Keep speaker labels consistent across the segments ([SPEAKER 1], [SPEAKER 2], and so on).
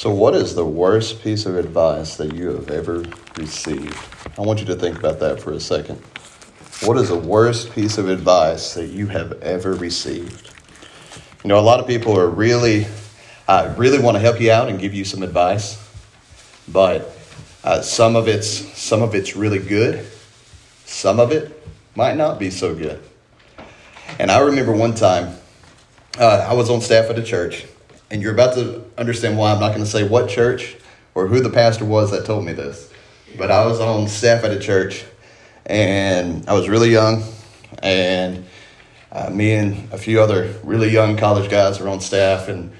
[SPEAKER 1] So, what is the worst piece of advice that you have ever received? I want you to think about that for a second. What is the worst piece of advice that you have ever received? You know, a lot of people are really, uh, really want to help you out and give you some advice, but uh, some of it's some of it's really good, some of it might not be so good. And I remember one time uh, I was on staff at a church, and you're about to understand why I'm not going to say what church or who the pastor was that told me this. But I was on staff at a church, and I was really young, and uh, me and a few other really young college guys were on staff, and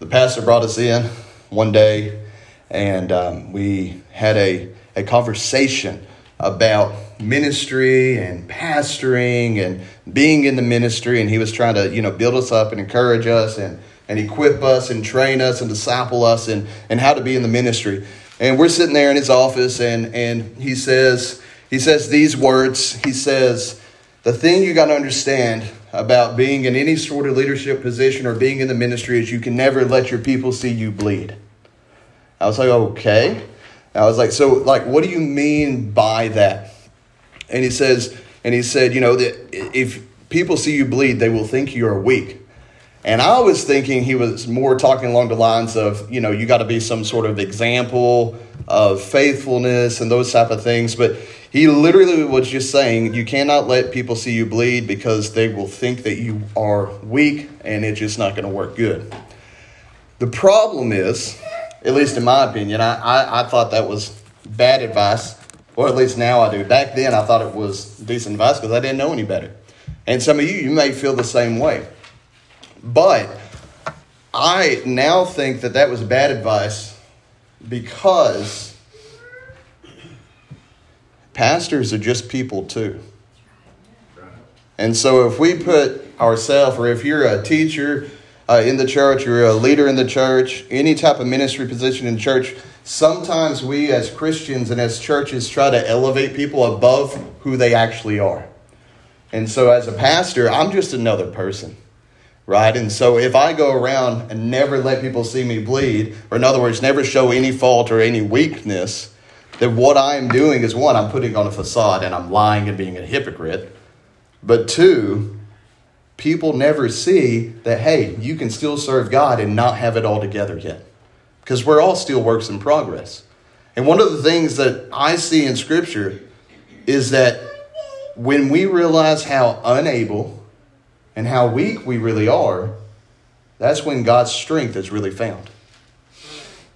[SPEAKER 1] the pastor brought us in one day, and um, we had a, a conversation about ministry and pastoring and being in the ministry. And he was trying to you know build us up and encourage us. And and equip us and train us and disciple us and, and how to be in the ministry. And we're sitting there in his office and, and he says, he says these words. He says, the thing you got to understand about being in any sort of leadership position or being in the ministry is you can never let your people see you bleed. I was like, okay. I was like, so like, what do you mean by that? And he says, and he said, you know, that if people see you bleed, they will think you are weak. And I was thinking he was more talking along the lines of, you know, you got to be some sort of example of faithfulness and those type of things. But he literally was just saying you cannot let people see you bleed because they will think that you are weak and it's just not going to work good. The problem is, at least in my opinion, I, I, I thought that was bad advice, or at least now I do. Back then, I thought it was decent advice because I didn't know any better. And some of you, you may feel the same way. But I now think that that was bad advice because pastors are just people too. And so if we put ourselves, or if you're a teacher uh, in the church, you're a leader in the church, any type of ministry position in church, sometimes we as Christians and as churches try to elevate people above who they actually are. And so as a pastor, I'm just another person right? And so if I go around and never let people see me bleed, or in other words, never show any fault or any weakness, then what I'm doing is one, I'm putting on a facade and I'm lying and being a hypocrite. But two, people never see that, hey, you can still serve God and not have it all together yet. Because we're all still works in progress. And one of the things that I see in Scripture is that when we realize how unable, and how weak we really are, that's when God's strength is really found.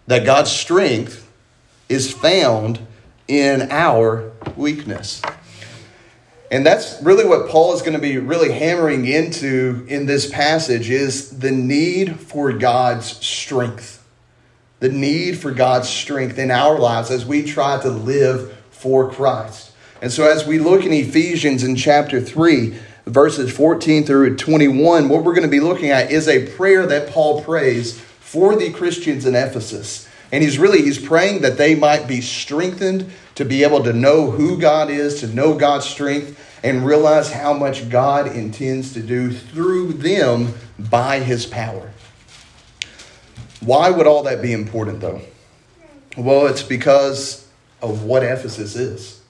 [SPEAKER 1] That God's strength is found in our weakness. And that's really what Paul is going to be really hammering into in this passage is the need for God's strength. The need for God's strength in our lives as we try to live for Christ. And so as we look in Ephesians in chapter 3, verses 14 through 21, what we're going to be looking at is a prayer that Paul prays for the Christians in Ephesus. And he's really he's praying that they might be strengthened to be able to know who God is, to know God's strength and realize how much God intends to do through them by his power. Why would all that be important though? Well, it's because of what Ephesus is.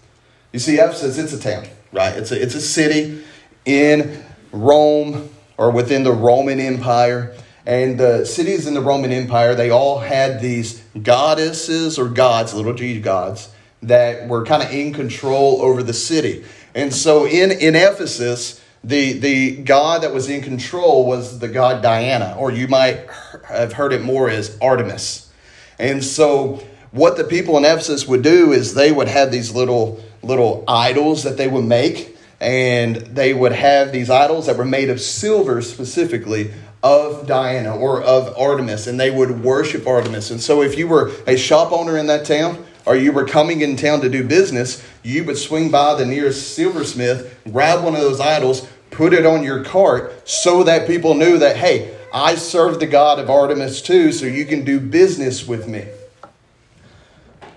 [SPEAKER 1] You see, Ephesus, it's a town, right? It's a, it's a city in Rome or within the Roman Empire. And the cities in the Roman Empire, they all had these goddesses or gods, little g gods, that were kind of in control over the city. And so in, in Ephesus, the, the god that was in control was the god Diana, or you might have heard it more as Artemis. And so what the people in Ephesus would do is they would have these little little idols that they would make and they would have these idols that were made of silver specifically of Diana or of Artemis, and they would worship Artemis. And so, if you were a shop owner in that town, or you were coming in town to do business, you would swing by the nearest silversmith, grab one of those idols, put it on your cart so that people knew that, hey, I serve the God of Artemis too, so you can do business with me.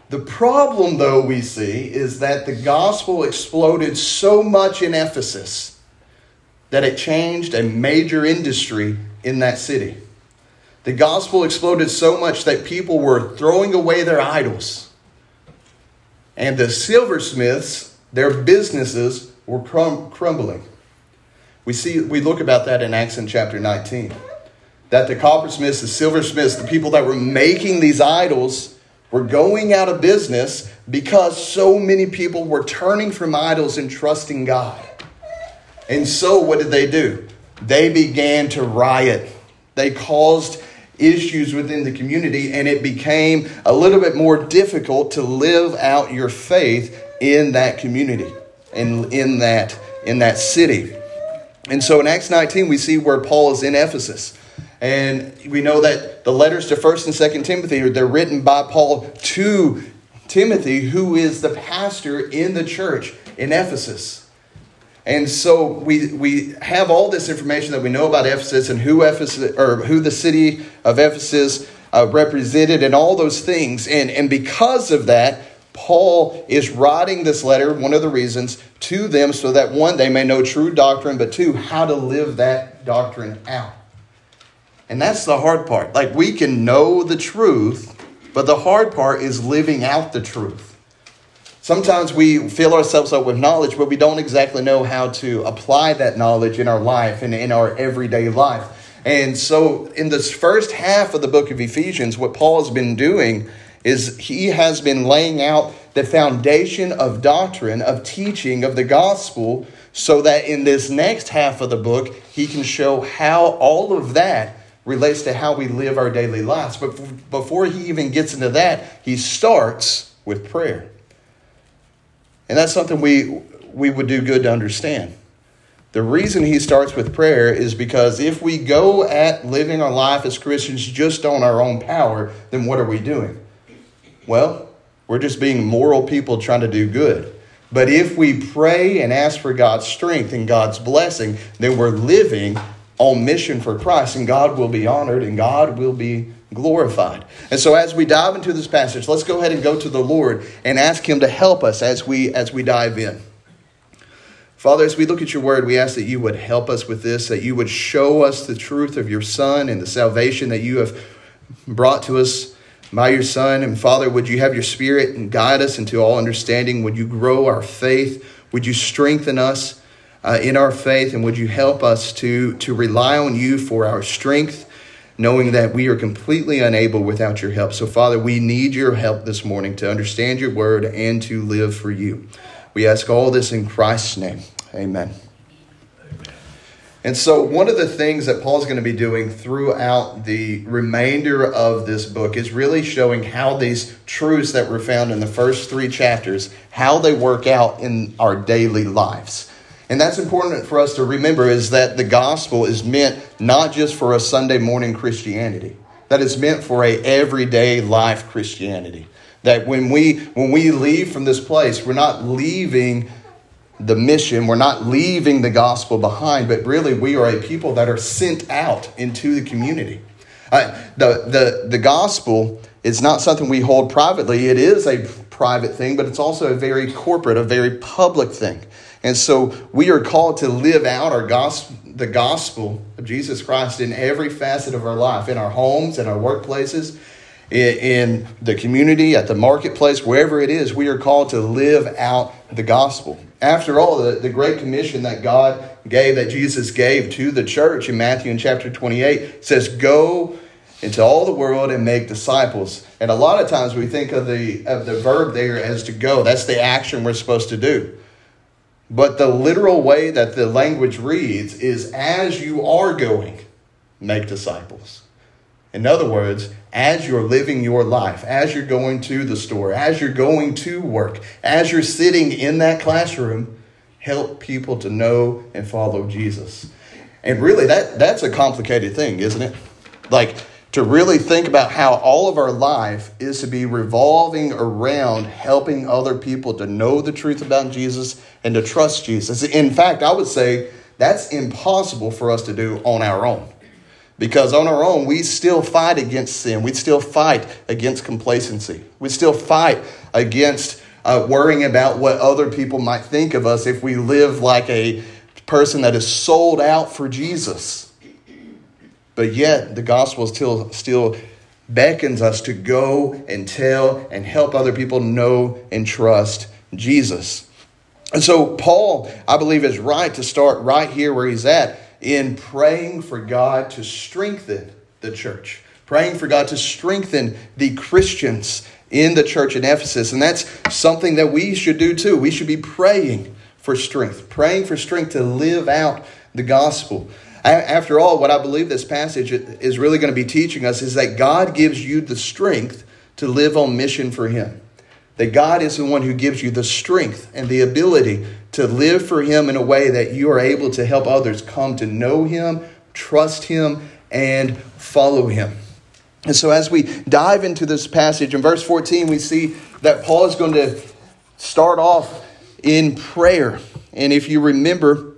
[SPEAKER 1] The problem, though, we see is that the gospel exploded so much in Ephesus that it changed a major industry in that city. The gospel exploded so much that people were throwing away their idols. And the silversmiths, their businesses were crum- crumbling. We see we look about that in Acts in chapter 19. That the coppersmiths, the silversmiths, the people that were making these idols were going out of business because so many people were turning from idols and trusting God. And so what did they do? They began to riot. They caused issues within the community and it became a little bit more difficult to live out your faith in that community and in that in that city. And so in Acts 19, we see where Paul is in Ephesus. And we know that the letters to 1st and 2nd Timothy, they're written by Paul to Timothy, who is the pastor in the church in Ephesus. And so we, we have all this information that we know about Ephesus and who Ephesus or who the city of Ephesus uh, represented and all those things. And, and because of that, Paul is writing this letter, one of the reasons, to them so that one, they may know true doctrine, but two, how to live that doctrine out. And that's the hard part. Like we can know the truth, but the hard part is living out the truth. Sometimes we fill ourselves up with knowledge, but we don't exactly know how to apply that knowledge in our life and in our everyday life. And so, in this first half of the book of Ephesians, what Paul has been doing is he has been laying out the foundation of doctrine, of teaching, of the gospel, so that in this next half of the book, he can show how all of that relates to how we live our daily lives. But before he even gets into that, he starts with prayer. And that's something we, we would do good to understand. The reason he starts with prayer is because if we go at living our life as Christians just on our own power, then what are we doing? Well, we're just being moral people trying to do good. But if we pray and ask for God's strength and God's blessing, then we're living on mission for Christ, and God will be honored and God will be glorified. And so as we dive into this passage, let's go ahead and go to the Lord and ask him to help us as we as we dive in. Father, as we look at your word, we ask that you would help us with this, that you would show us the truth of your Son and the salvation that you have brought to us by your Son. And Father, would you have your Spirit and guide us into all understanding? Would you grow our faith? Would you strengthen us uh, in our faith? And would you help us to, to rely on you for our strength, knowing that we are completely unable without your help? So, Father, we need your help this morning to understand your word and to live for you. We ask all this in Christ's name. Amen. And so, one of the things that Paul's going to be doing throughout the remainder of this book is really showing how these truths that were found in the first three chapters, how they work out in our daily lives. And that's important for us to remember is that the gospel is meant not just for a Sunday morning Christianity, that it's meant for a everyday life Christianity. That when we when we leave from this place, we're not leaving the mission. We're not leaving the gospel behind, but really we are a people that are sent out into the community. Uh, the, the, the gospel is not something we hold privately. It is a private thing, but it's also a very corporate, a very public thing. And so we are called to live out our gospel, the gospel of Jesus Christ in every facet of our life, in our homes, in our workplaces, in the community, at the marketplace, wherever it is, we are called to live out the gospel. After all, the, the Great Commission that God gave, that Jesus gave to the church in Matthew in chapter 28 says, Go into all the world and make disciples. And a lot of times we think of the, of the verb there as to go. That's the action we're supposed to do. But the literal way that the language reads is as you are going, make disciples. In other words, as you're living your life, as you're going to the store, as you're going to work, as you're sitting in that classroom, help people to know and follow Jesus. And really, that, that's a complicated thing, isn't it? Like, to really think about how all of our life is to be revolving around helping other people to know the truth about Jesus and to trust Jesus. In fact, I would say that's impossible for us to do on our own. Because on our own, we still fight against sin. We still fight against complacency. We still fight against uh, worrying about what other people might think of us if we live like a person that is sold out for Jesus. But yet the gospel still, still beckons us to go and tell and help other people know and trust Jesus. And so, Paul, I believe, is right to start right here where he's at in praying for God to strengthen the church, praying for God to strengthen the Christians in the church in Ephesus. And that's something that we should do too. We should be praying for strength, praying for strength to live out the gospel. After all, what I believe this passage is really going to be teaching us is that God gives you the strength to live on mission for Him. That God is the one who gives you the strength and the ability to live for Him in a way that you are able to help others come to know Him, trust Him, and follow Him. And so, as we dive into this passage, in verse 14, we see that Paul is going to start off in prayer. And if you remember,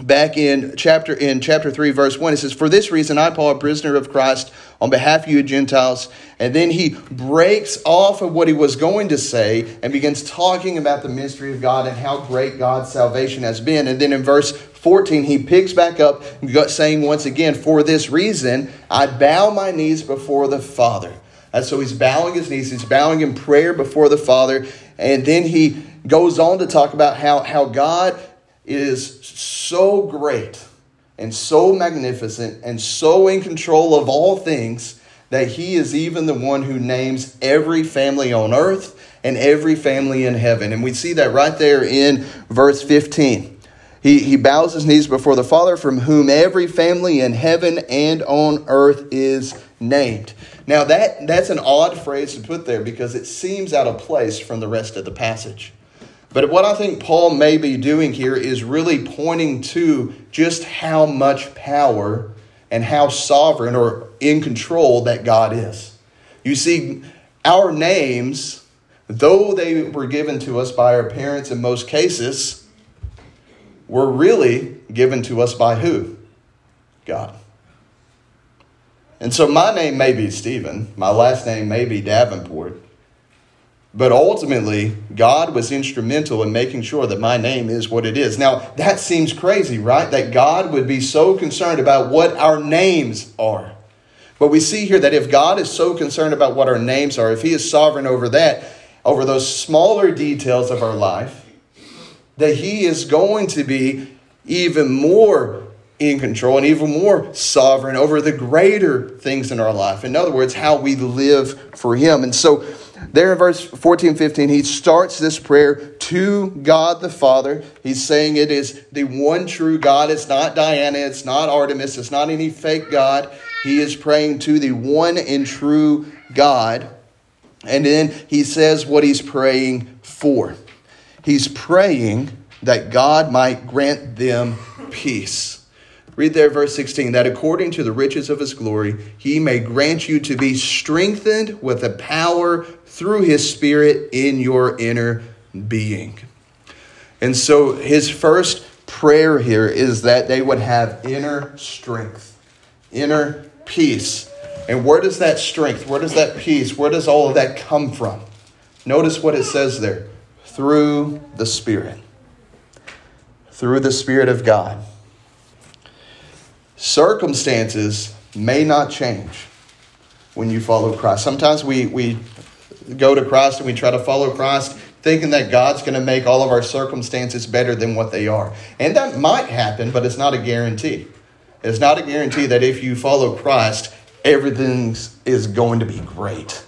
[SPEAKER 1] back in chapter in chapter 3 verse 1 it says for this reason i paul a prisoner of christ on behalf of you gentiles and then he breaks off of what he was going to say and begins talking about the mystery of god and how great god's salvation has been. And then in verse 14 he picks back up saying once again for this reason i bow my knees before the father. And so he's bowing his knees. He's bowing in prayer before the father. And then he goes on to talk about how, how god is so great and so magnificent and so in control of all things that he is even the one who names every family on earth and every family in heaven. And we see that right there in verse 15. He, he bows his knees before the Father, from whom every family in heaven and on earth is named. Now, that, that's an odd phrase to put there because it seems out of place from the rest of the passage. But what I think Paul may be doing here is really pointing to just how much power and how sovereign or in control that God is. You see, our names, though they were given to us by our parents in most cases, were really given to us by who? God. And so my name may be Stephen, my last name may be Davenport, but ultimately, God was instrumental in making sure that my name is what it is. Now, that seems crazy, right? That God would be so concerned about what our names are. But we see here that if God is so concerned about what our names are, if He is sovereign over that, over those smaller details of our life, that He is going to be even more in control and even more sovereign over the greater things in our life. In other words, how we live for Him. And so, there in verse 14 15, he starts this prayer to God the Father. He's saying it is the one true God. It's not Diana, it's not Artemis, it's not any fake God. He is praying to the one and true God. And then he says what he's praying for. He's praying that God might grant them peace. Read there, verse 16, that according to the riches of his glory, he may grant you to be strengthened with the power through his spirit in your inner being. And so his first prayer here is that they would have inner strength, inner peace. And where does that strength, where does that peace, where does all of that come from? Notice what it says there through the Spirit. Through the Spirit of God. Circumstances may not change when you follow Christ. Sometimes we, we go to Christ and we try to follow Christ thinking that God's going to make all of our circumstances better than what they are. And that might happen, but it's not a guarantee. It's not a guarantee that if you follow Christ, everything is going to be great.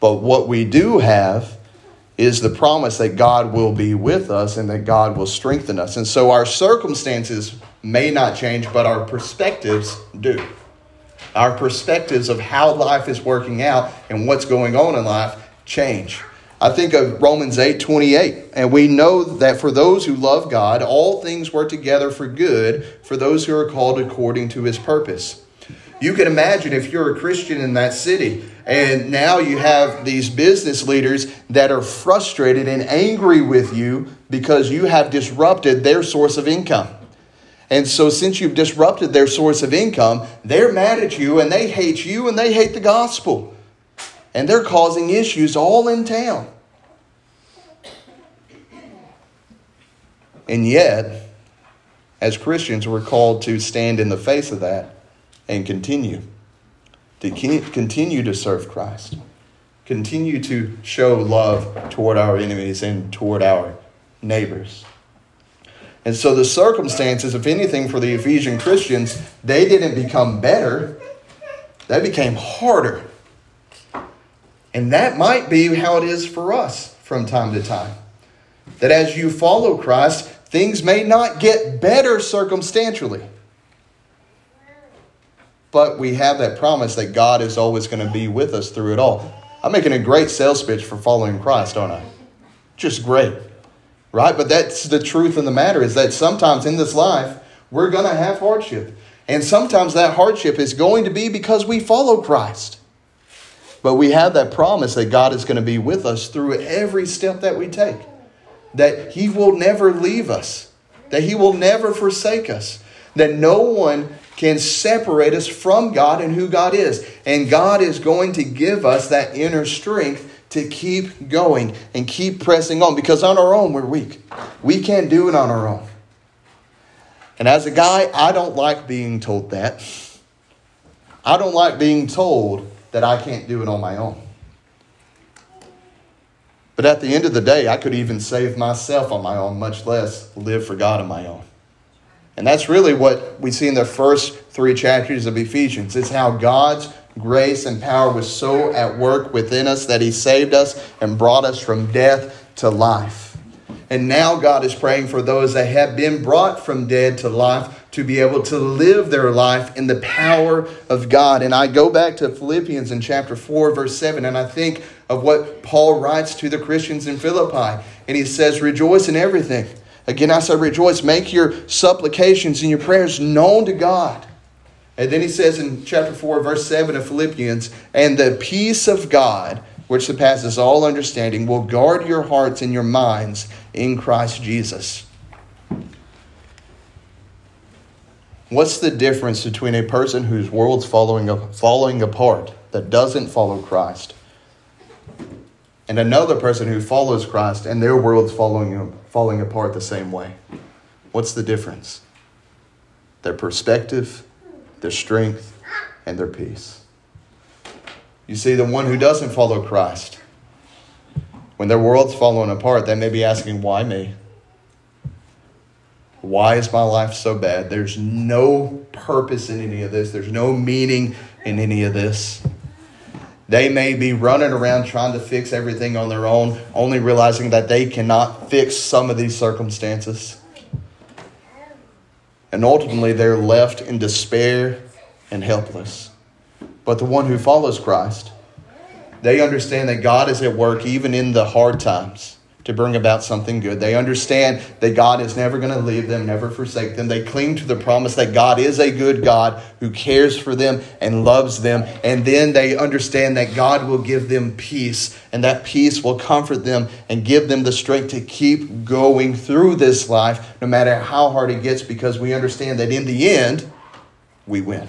[SPEAKER 1] But what we do have is the promise that God will be with us and that God will strengthen us. And so our circumstances may not change, but our perspectives do. Our perspectives of how life is working out and what's going on in life change. I think of Romans 8 28, and we know that for those who love God, all things work together for good for those who are called according to his purpose. You can imagine if you're a Christian in that city, and now you have these business leaders that are frustrated and angry with you because you have disrupted their source of income. And so, since you've disrupted their source of income, they're mad at you and they hate you and they hate the gospel. And they're causing issues all in town. And yet, as Christians, we're called to stand in the face of that and continue. To continue to serve Christ. Continue to show love toward our enemies and toward our neighbors. And so the circumstances, if anything, for the Ephesian Christians, they didn't become better, they became harder. And that might be how it is for us from time to time. That as you follow Christ, things may not get better circumstantially. But we have that promise that God is always going to be with us through it all. I'm making a great sales pitch for following Christ, aren't I? Just great right? But that's the truth of the matter is that sometimes in this life, we're going to have hardship. And sometimes that hardship is going to be because we follow Christ. But we have that promise that God is going to be with us through every step that we take, that He will never leave us, that He will never forsake us, that no one can separate us from God and who God is. And God is going to give us that inner strength to keep going and keep pressing on because on our own we're weak. We can't do it on our own. And as a guy, I don't like being told that. I don't like being told that I can't do it on my own. But at the end of the day, I could even save myself on my own, much less live for God on my own. And that's really what we see in the first three chapters of Ephesians. It's how God's grace and power was so at work within us that He saved us and brought us from death to life. And now God is praying for those that have been brought from dead to life to be able to live their life in the power of God. And I go back to Philippians in chapter 4, verse 7, and I think of what Paul writes to the Christians in Philippi. And he says, Rejoice in everything. Again, I say, Rejoice. Make your supplications and your prayers known to God. And then he says in chapter 4, verse 7 of Philippians, and the peace of God, which surpasses all understanding, will guard your hearts and your minds in Christ Jesus. What's the difference between a person whose world's falling, falling apart, that doesn't follow Christ, and another person who follows Christ and their world's falling, falling apart the same way? What's the difference? Their perspective their strength, and their peace. You see, the one who doesn't follow Christ, when their world's falling apart, they may be asking, Why me? Why is my life so bad? There's no purpose in any of this, there's no meaning in any of this. They may be running around trying to fix everything on their own, only realizing that they cannot fix some of these circumstances. And ultimately, they're left in despair and helpless. But the one who follows Christ, they understand that God is at work even in the hard times to bring about something good. They understand that God is never going to leave them, never forsake them. They cling to the promise that God is a good God who cares for them and loves them. And then they understand that God will give them peace, and that peace will comfort them and give them the strength to keep going through this life, no matter how hard it gets, because we understand that in the end, we win.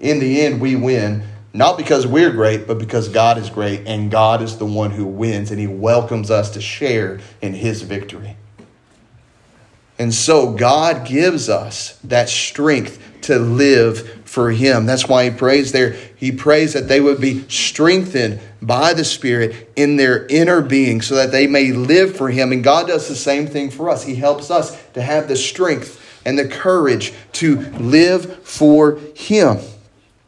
[SPEAKER 1] In the end, we win not because we're great, but because God is great and God is the one who wins and He welcomes us to share in His victory. And so God gives us that strength to live for Him. That's why He prays there. He prays that they would be strengthened by the Spirit in their inner being so that they may live for Him. And God does the same thing for us. He helps us to have the strength and the courage to live for Him.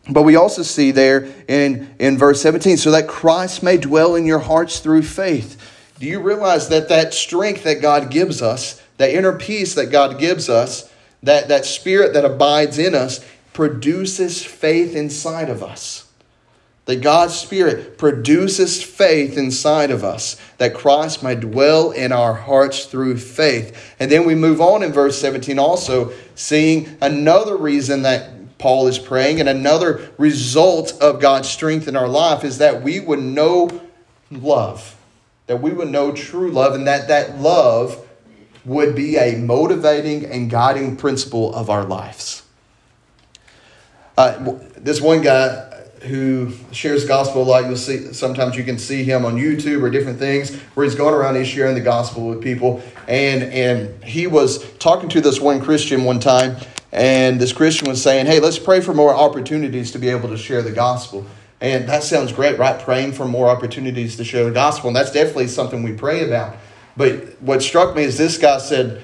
[SPEAKER 1] But we also see there in, in verse 17, so that Christ may dwell in your hearts through faith. Do you realize that that strength that God gives us, that inner peace that God gives us, that, that spirit that abides in us, produces faith inside of us? That God's Spirit produces faith inside of us, that Christ may dwell in our hearts through faith. And then we move on in verse 17 also, seeing another reason that Paul is praying. And another result of God's strength in our life is that we would know love, that we would know true love, and that that love would be a motivating and guiding principle of our lives. Uh, this one guy who shares gospel a lot, you'll see sometimes you can see him on YouTube or different things where he's going around, he's sharing the gospel with people. And and he was talking to this one Christian one time, and this Christian was saying, Hey, let's pray for more opportunities to be able to share the gospel. And that sounds great, right? Praying for more opportunities to share the gospel. And that's definitely something we pray about. But what struck me is this guy said,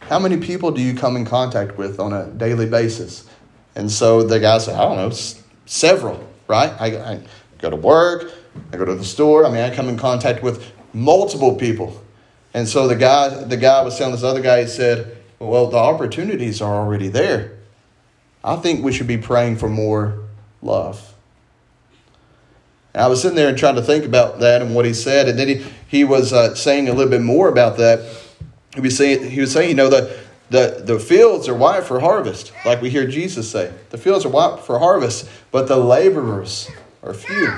[SPEAKER 1] How many people do you come in contact with on a daily basis? And so the guy said, I don't know, several, right? I, I go to work, I go to the store. I mean, I come in contact with multiple people. And so the guy, the guy was telling this other guy, he said, Well, the opportunities are already there. I think we should be praying for more love. I was sitting there and trying to think about that and what he said, and then he, he was uh, saying a little bit more about that. He was saying, he was saying, you know, the, the, the fields are white for harvest, like we hear Jesus say. The fields are white for harvest, but the laborers are few.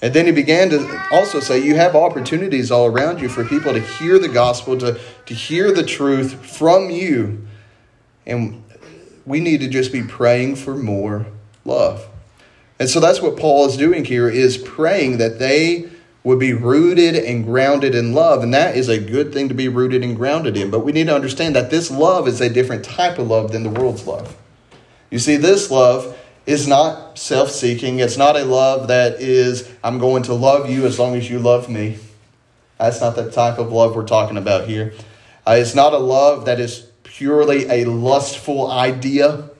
[SPEAKER 1] And then he began to also say, You have opportunities all around you for people to hear the gospel, to, to hear the truth from you. And we need to just be praying for more love. And so that's what Paul is doing here is praying that they would be rooted and grounded in love. And that is a good thing to be rooted and grounded in. But we need to understand that this love is a different type of love than the world's love. You see, this love is not self seeking. It's not a love that is, I'm going to love you as long as you love me. That's not the type of love we're talking about here. Uh, it's not a love that is purely a lustful idea.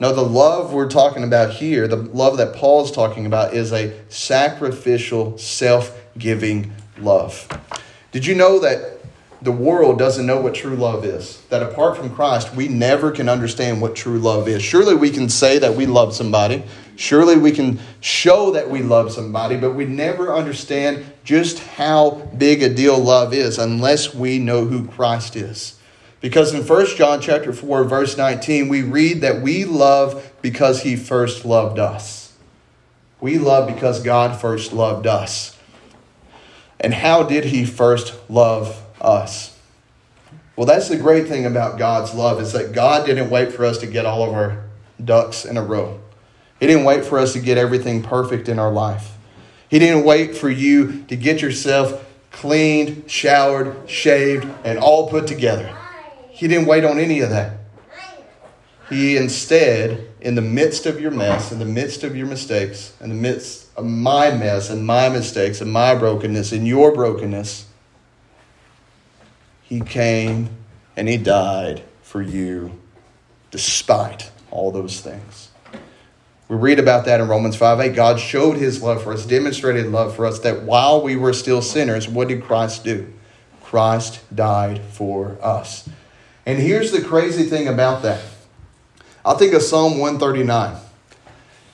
[SPEAKER 1] No, the love we're talking about here, the love that Paul's talking about, is a sacrificial, self giving love. Did you know that the world doesn't know what true love is? That apart from Christ, we never can understand what true love is. Surely we can say that we love somebody, surely we can show that we love somebody, but we never understand just how big a deal love is unless we know who Christ is. Because in 1 John chapter 4 verse 19 we read that we love because he first loved us. We love because God first loved us. And how did he first love us? Well, that's the great thing about God's love is that God didn't wait for us to get all of our ducks in a row. He didn't wait for us to get everything perfect in our life. He didn't wait for you to get yourself cleaned, showered, shaved, and all put together. He didn't wait on any of that. He instead, in the midst of your mess, in the midst of your mistakes, in the midst of my mess and my mistakes and my brokenness and your brokenness, He came and He died for you despite all those things. We read about that in Romans 5 8. God showed His love for us, demonstrated love for us, that while we were still sinners, what did Christ do? Christ died for us. And here's the crazy thing about that. I think of Psalm 139.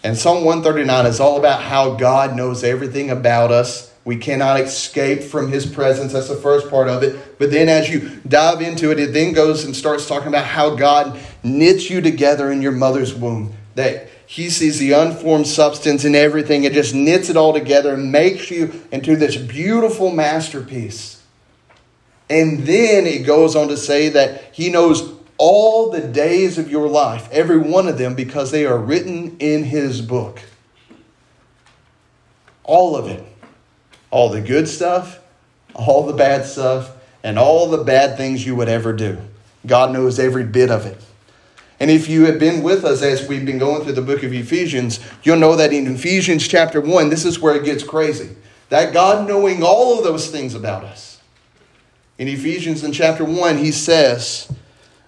[SPEAKER 1] And Psalm 139 is all about how God knows everything about us. We cannot escape from his presence. That's the first part of it. But then as you dive into it, it then goes and starts talking about how God knits you together in your mother's womb. That he sees the unformed substance in everything. It just knits it all together and makes you into this beautiful masterpiece. And then it goes on to say that he knows all the days of your life, every one of them, because they are written in his book. All of it. All the good stuff, all the bad stuff, and all the bad things you would ever do. God knows every bit of it. And if you have been with us as we've been going through the book of Ephesians, you'll know that in Ephesians chapter 1, this is where it gets crazy. That God knowing all of those things about us in Ephesians in chapter 1, he says,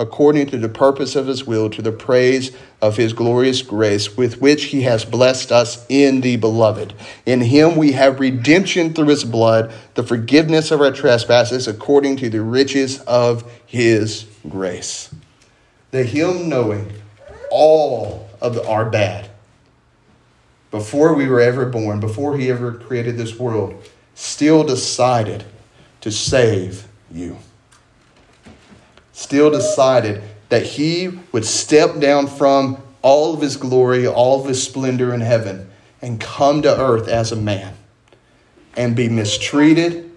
[SPEAKER 1] according to the purpose of his will, to the praise of his glorious grace, with which he has blessed us in the beloved. In him we have redemption through his blood, the forgiveness of our trespasses, according to the riches of his grace. The him knowing all of our bad before we were ever born, before he ever created this world, still decided to save you still decided that he would step down from all of his glory, all of his splendor in heaven, and come to earth as a man and be mistreated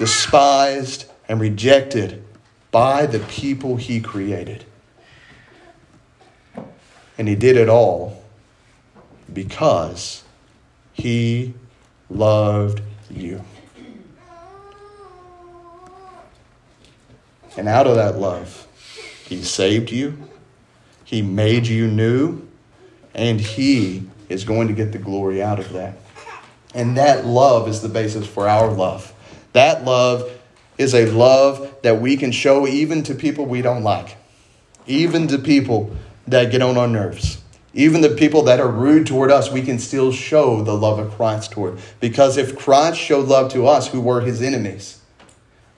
[SPEAKER 1] despised, and rejected by the people he created. And he did it all because he loved you. And out of that love, he saved you, he made you new, and he is going to get the glory out of that. And that love is the basis for our love. That love is a love that we can show even to people we don't like, even to people that get on our nerves. Even the people that are rude toward us, we can still show the love of Christ toward. Because if Christ showed love to us who were his enemies,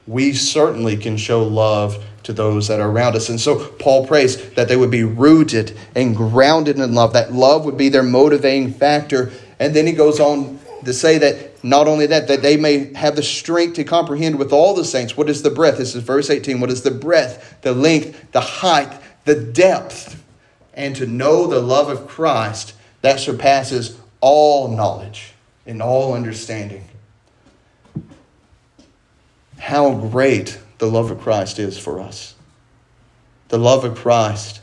[SPEAKER 1] we certainly can show love to those that are around us. And so Paul prays that they would be rooted and grounded in love, that love would be their motivating factor. And then he goes on to say that not only that, that they may have the strength to comprehend with all the saints what is the breadth. This is verse 18. What is the breadth, the length, the height, the depth, and to know the love of Christ that surpasses all knowledge and all understanding. How great the love of Christ is for us. The love of Christ,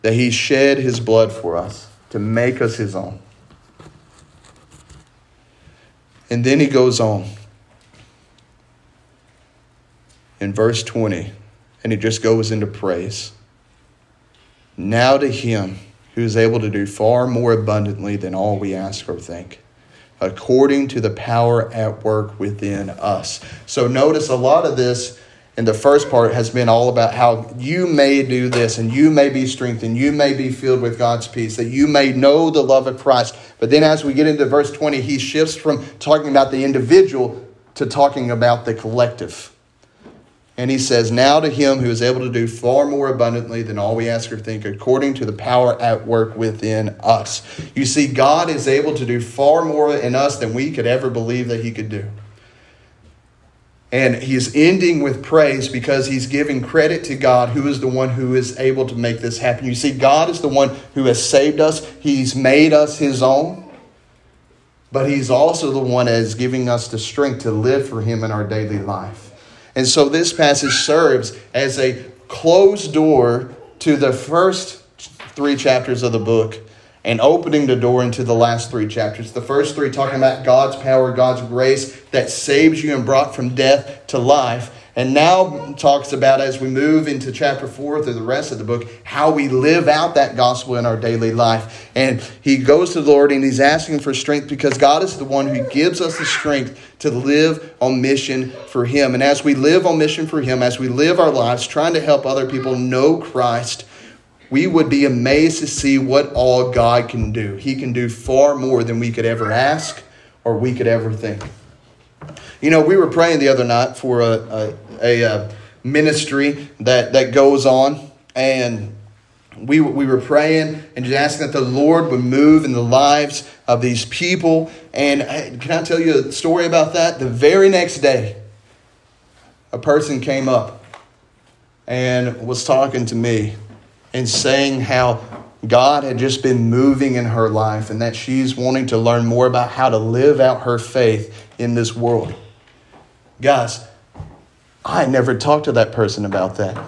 [SPEAKER 1] that He shed His blood for us to make us His own. And then He goes on in verse 20, and He just goes into praise. Now to Him who is able to do far more abundantly than all we ask or think according to the power at work within us. So notice a lot of this in the first part has been all about how you may do this and you may be strengthened, you may be filled with God's peace, that you may know the love of Christ. But then as we get into verse 20, he shifts from talking about the individual to talking about the collective. And he says, Now to him who is able to do far more abundantly than all we ask or think, according to the power at work within us. You see, God is able to do far more in us than we could ever believe that he could do. And he's ending with praise because he's giving credit to God, who is the one who is able to make this happen. You see, God is the one who has saved us, he's made us his own. But he's also the one that is giving us the strength to live for him in our daily life. And so this passage serves as a closed door to the first three chapters of the book and opening the door into the last three chapters. The first three talking about God's power, God's grace that saves you and brought from death to life. And now talks about, as we move into chapter four through the rest of the book, how we live out that gospel in our daily life. And he goes to the Lord and he's asking for strength because God is the one who gives us the strength to live on mission for him. And as we live on mission for him, as we live our lives trying to help other people know Christ, we would be amazed to see what all God can do. He can do far more than we could ever ask or we could ever think. You know, we were praying the other night for a, a a uh, ministry that, that goes on. And we, we were praying and just asking that the Lord would move in the lives of these people. And uh, can I tell you a story about that? The very next day, a person came up and was talking to me and saying how God had just been moving in her life and that she's wanting to learn more about how to live out her faith in this world. Guys, I never talked to that person about that.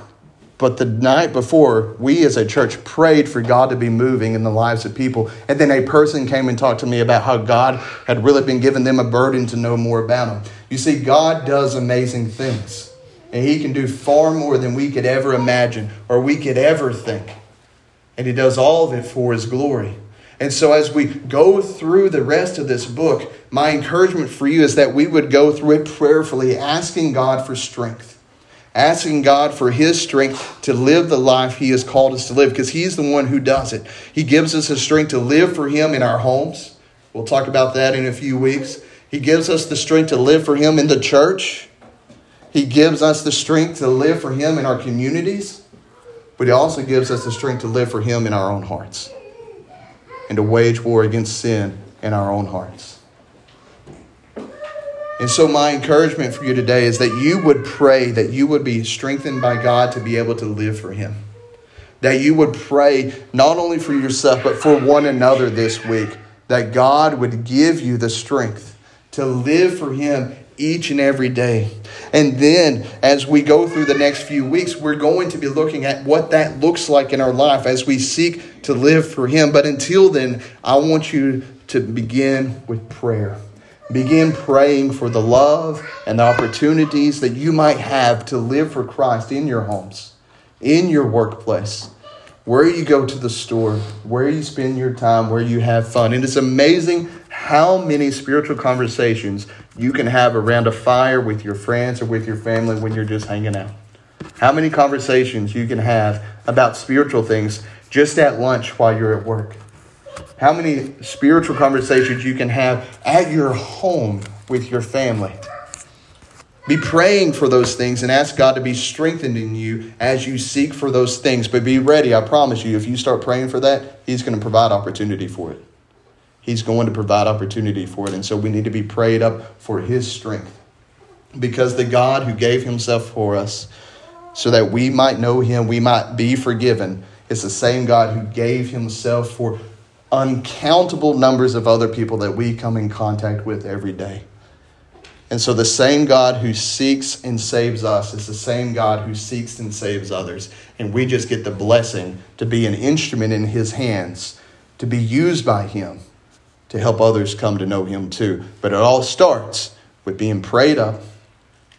[SPEAKER 1] But the night before, we as a church prayed for God to be moving in the lives of people. And then a person came and talked to me about how God had really been giving them a burden to know more about Him. You see, God does amazing things. And He can do far more than we could ever imagine or we could ever think. And He does all of it for His glory. And so, as we go through the rest of this book, my encouragement for you is that we would go through it prayerfully, asking God for strength, asking God for His strength to live the life He has called us to live, because He's the one who does it. He gives us the strength to live for Him in our homes. We'll talk about that in a few weeks. He gives us the strength to live for Him in the church. He gives us the strength to live for Him in our communities, but He also gives us the strength to live for Him in our own hearts and to wage war against sin in our own hearts. And so, my encouragement for you today is that you would pray that you would be strengthened by God to be able to live for Him. That you would pray not only for yourself, but for one another this week. That God would give you the strength to live for Him each and every day. And then as we go through the next few weeks, we're going to be looking at what that looks like in our life as we seek to live for Him. But until then, I want you to begin with prayer. Begin praying for the love and the opportunities that you might have to live for Christ in your homes, in your workplace, where you go to the store, where you spend your time, where you have fun. And it's amazing how many spiritual conversations you can have around a fire with your friends or with your family when you're just hanging out. How many conversations you can have about spiritual things just at lunch while you're at work. How many spiritual conversations you can have at your home with your family. Be praying for those things and ask God to be strengthened in you as you seek for those things. But be ready, I promise you, if you start praying for that, He's going to provide opportunity for it. He's going to provide opportunity for it. And so we need to be prayed up for His strength. Because the God who gave Himself for us, so that we might know Him, we might be forgiven, is the same God who gave Himself for uncountable numbers of other people that we come in contact with every day. And so the same God who seeks and saves us is the same God who seeks and saves others. And we just get the blessing to be an instrument in His hands, to be used by Him to help others come to know Him too. But it all starts with being prayed up,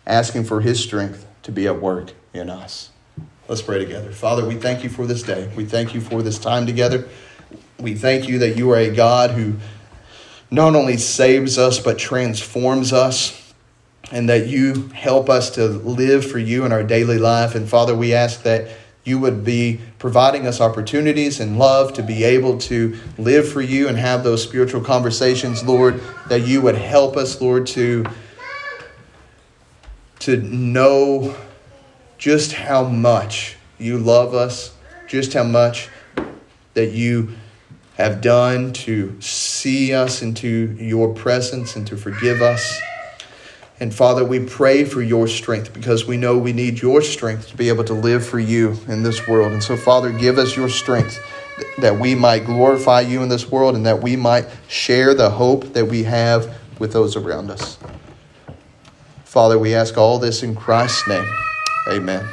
[SPEAKER 1] asking for His strength to be at work in us. Let's pray together. Father, we thank you for this day. We thank you for this time together. We thank you that you are a God who not only saves us, but transforms us, and that you help us to live for you in our daily life. And Father, we ask that you would be providing us opportunities and love to be able to live for you and have those spiritual conversations, Lord, that you would help us, Lord, to, to know just how much you love us, just how much that you have done to see us into your presence and to forgive us. And Father, we pray for your strength because we know we need your strength to be able to live for you in this world. And so, Father, give us your strength that we might glorify you in this world and that we might share the hope that we have with those around us. Father, we ask all this in Christ's name. Amen.